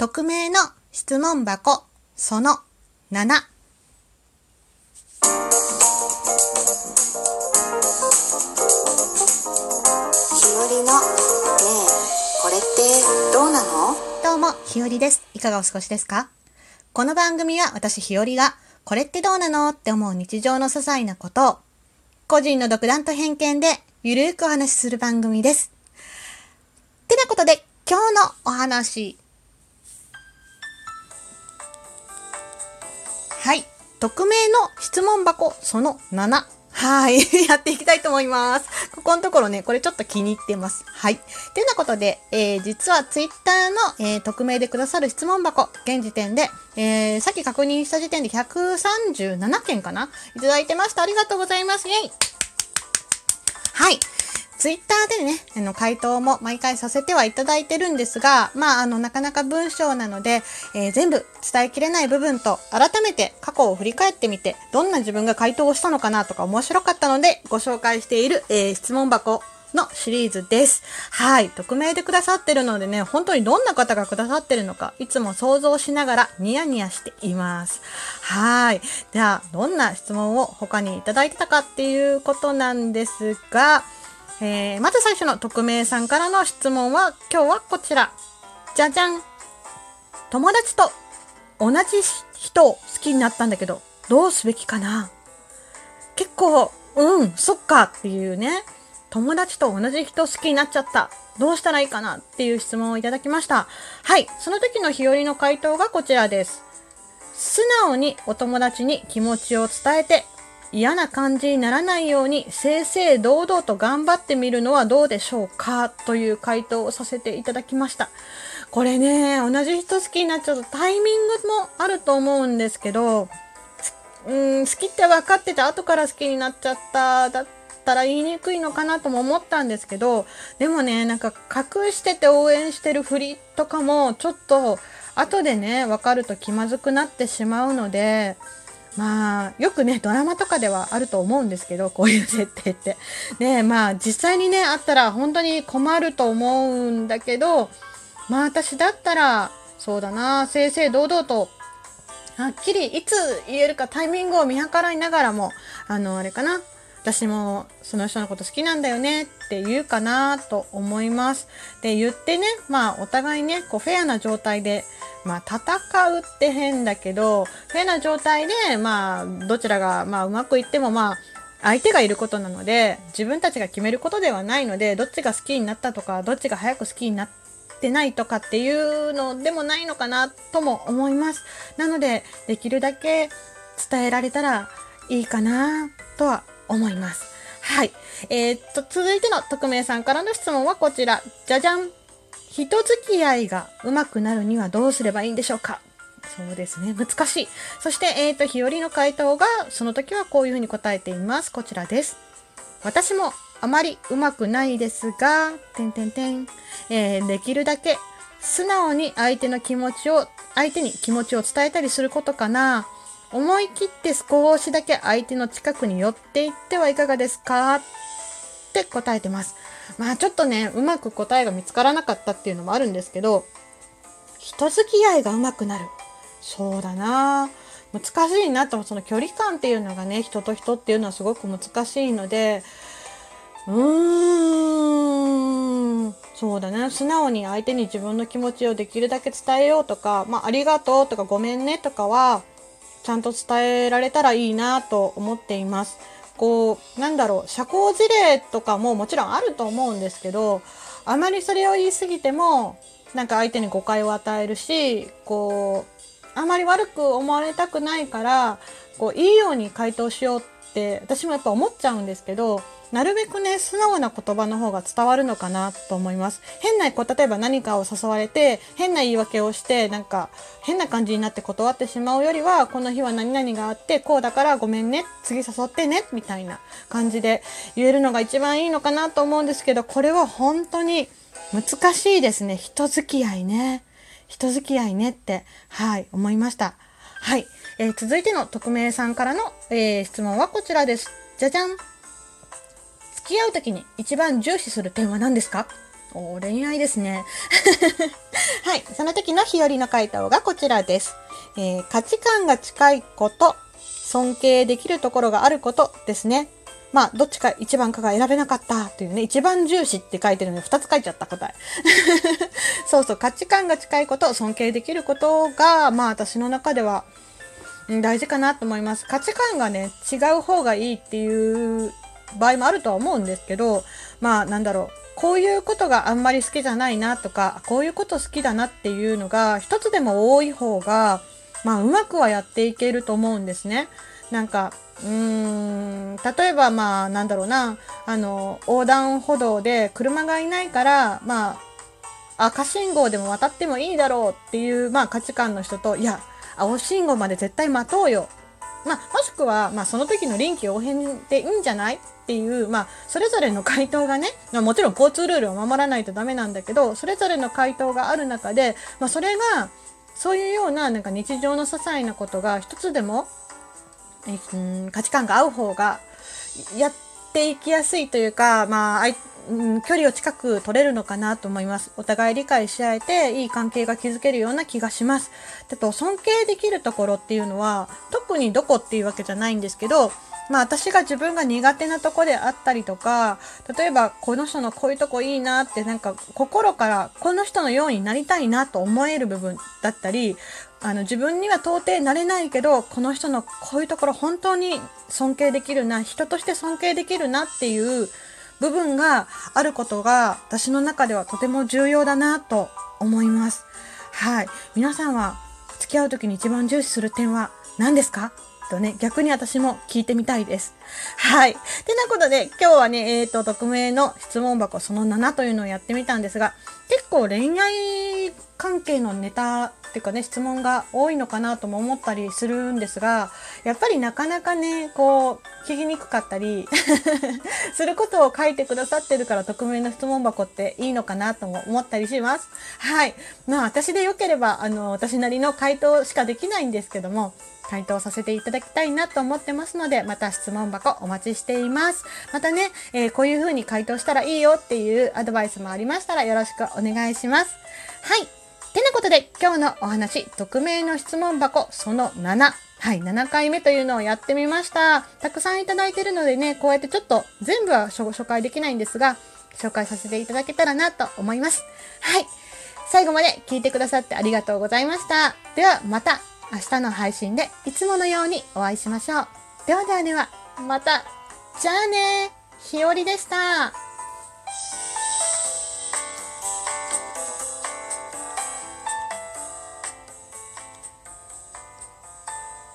匿名の質問箱その7ひよりのねえこれってどうなの？どうも、ひよりです。いかがお過ごしですか？この番組は私ひよりが、これってどうなのって思う日常の些細なことを、個人の独断と偏見でゆるーくお話しする番組です。てなことで、今日のお話。はい。匿名の質問箱その7。はい。やっていきたいと思います。ここのところね、これちょっと気に入ってます。はい。てなことで、えー、実はツイッターの、えー、匿名でくださる質問箱、現時点で、えー、さっき確認した時点で137件かないただいてました。ありがとうございます。イェイはい。ツイッターでね、あの、回答も毎回させてはいただいてるんですが、まあ、あの、なかなか文章なので、えー全部伝えきれない部分と、改めて過去を振り返ってみて、どんな自分が回答をしたのかなとか面白かったので、ご紹介している、えー質問箱のシリーズです。はい。匿名でくださってるのでね、本当にどんな方がくださってるのか、いつも想像しながらニヤニヤしています。はい。では、どんな質問を他にいただいてたかっていうことなんですが、えーまず最初の匿名さんからの質問は、今日はこちら。じゃじゃん。友達と同じ人を好きになったんだけど、どうすべきかな？結構、うん、そっかっていうね。友達と同じ人好きになっちゃった。どうしたらいいかな？っていう質問をいただきました。はい。その時の日和の回答がこちらです。素直にお友達に気持ちを伝えて嫌な感じにならないように正々堂々と頑張ってみるのはどうでしょうか？という回答をさせていただきました。これね、同じ人好きになっちゃうとタイミングもあると思うんですけど、うん、好きって分かってて後から好きになっちゃっただったら言いにくいのかなとも思ったんですけど、でもね、なんか隠してて応援してるふりとかもちょっと後でね、分かると気まずくなってしまうので、まあ、よくね、ドラマとかではあると思うんですけど、こういう設定って。ねまあ、実際にね、あったら本当に困ると思うんだけど、まあ私だったら、そうだな、正々堂々と、はっきりいつ言えるかタイミングを見計らいながらも、あの、あれかな、私もその人のこと好きなんだよねって言うかなと思います。で、言ってね、まあお互いね、こうフェアな状態で、まあ戦うって変だけど、フェアな状態で、まあどちらが、まあうまくいってもまあ、相手がいることなので、自分たちが決めることではないので、どっちが好きになったとか、どっちが早く好きになってないとかっていうのでもないのかなとも思います。なので、できるだけ伝えられたらいいかなとは思います。はい。えーっと、続いての匿名さんからの質問はこちら。じゃじゃん。人付き合いが上手くなるにはどうすればいいんでしょうか？そうですね。難しい。そして、えーと、日和の回答が、その時はこういうふうに答えています。こちらです。私もあまり上手くないですが、てんてんてん、えーできるだけ素直に相手の気持ちを、相手に気持ちを伝えたりすることかな。思い切って少しだけ相手の近くに寄っていってはいかがですか？って答えてます。まあちょっとね、うまく答えが見つからなかったっていうのもあるんですけど、人付き合いが上手くなる。そうだな難しいなと、その距離感っていうのがね、人と人っていうのはすごく難しいので、うーん、そうだね。素直に相手に自分の気持ちをできるだけ伝えようとか、まあ、ありがとうとかごめんねとかは、ちゃんと伝えられたらいいなと思っています。こう、なんだろう、社交辞令とかももちろんあると思うんですけど、あまりそれを言い過ぎても、なんか相手に誤解を与えるし、こう、あまり悪く思われたくないから、こう、いいように回答しようって、私もやっぱ思っちゃうんですけど、なるべくね、素直な言葉の方が伝わるのかなと思います。変な、こう、例えば何かを誘われて、変な言い訳をして、なんか、変な感じになって断ってしまうよりは、この日は何々があって、こうだからごめんね、次誘ってね、みたいな感じで言えるのが一番いいのかなと思うんですけど、これは本当に難しいですね。人付き合いね。人付き合いねって、はい、思いました。はい。えー続いての匿名さんからの、えー質問はこちらです。じゃじゃん。付き合うときに一番重視する点は何ですか？お恋愛ですね。はい。その時の日和の回答がこちらです。えー価値観が近いこと、尊敬できるところがあることですね。まあ、どっちか一番かが選べなかったというね、一番重視って書いてるので2つ書いちゃった答え。そうそう、価値観が近いこと、尊敬できることが、まあ私の中では、うん大事かなと思います。価値観がね、違う方がいいっていう場合もあるとは思うんですけど、まあなんだろう。こういうことがあんまり好きじゃないなとか、こういうこと好きだなっていうのが一つでも多い方が、まあうまくはやっていけると思うんですね。なんか、うーん、例えばまあなんだろうな、あの、横断歩道で車がいないから、まあ、赤信号でも渡ってもいいだろうっていう、まあ、価値観の人と、いや、青信号まで絶対待とうよ。まあ、もしくは、まあ、その時の臨機応変でいいんじゃないっていう、まあ、それぞれの回答がね、まあ、もちろん交通ルールを守らないとダメなんだけど、それぞれの回答がある中で、まあ、それが、そういうような、なんか日常の些細なことが一つでも、えうん価値観が合う方が、やっていきやすいというか、まあ、うん距離を近く取れるのかなと思います。お互い理解し合えて、いい関係が築けるような気がします。あと、尊敬できるところっていうのは、特にどこっていうわけじゃないんですけど、まあ私が自分が苦手なとこであったりとか、例えばこの人のこういうとこいいなってなんか心からこの人のようになりたいなと思える部分だったり、あの自分には到底なれないけど、この人のこういうところ本当に尊敬できるな、人として尊敬できるなっていう部分があることが私の中ではとても重要だなと思います。はい。皆さんは付き合う時に一番重視する点は何ですか？とね、逆に私も聞いてみたいです。はい。てなことで、今日はね、えっ、と、匿名の質問箱その7というのをやってみたんですが、結構恋愛関係のネタっていうかね、質問が多いのかなとも思ったりするんですが、やっぱりなかなかね、こう、聞きにくかったり、することを書いてくださってるから匿名の質問箱っていいのかなとも思ったりします。はい。まあ私でよければ、あの、私なりの回答しかできないんですけども、回答させていただきたいなと思ってますので、また質問箱お待ちしています。またね、えーこういう風に回答したらいいよっていうアドバイスもありましたらよろしくおお願いします。はい。てなことで、今日のお話、匿名の質問箱その7。はい、7回目というのをやってみました。たくさんいただいてるのでね、こうやってちょっと全部は紹紹介できないんですが、紹介させていただけたらなと思います。はい。最後まで聞いてくださってありがとうございました。ではまた明日の配信でいつものようにお会いしましょう。ではではでは、また。じゃあねひよりでした。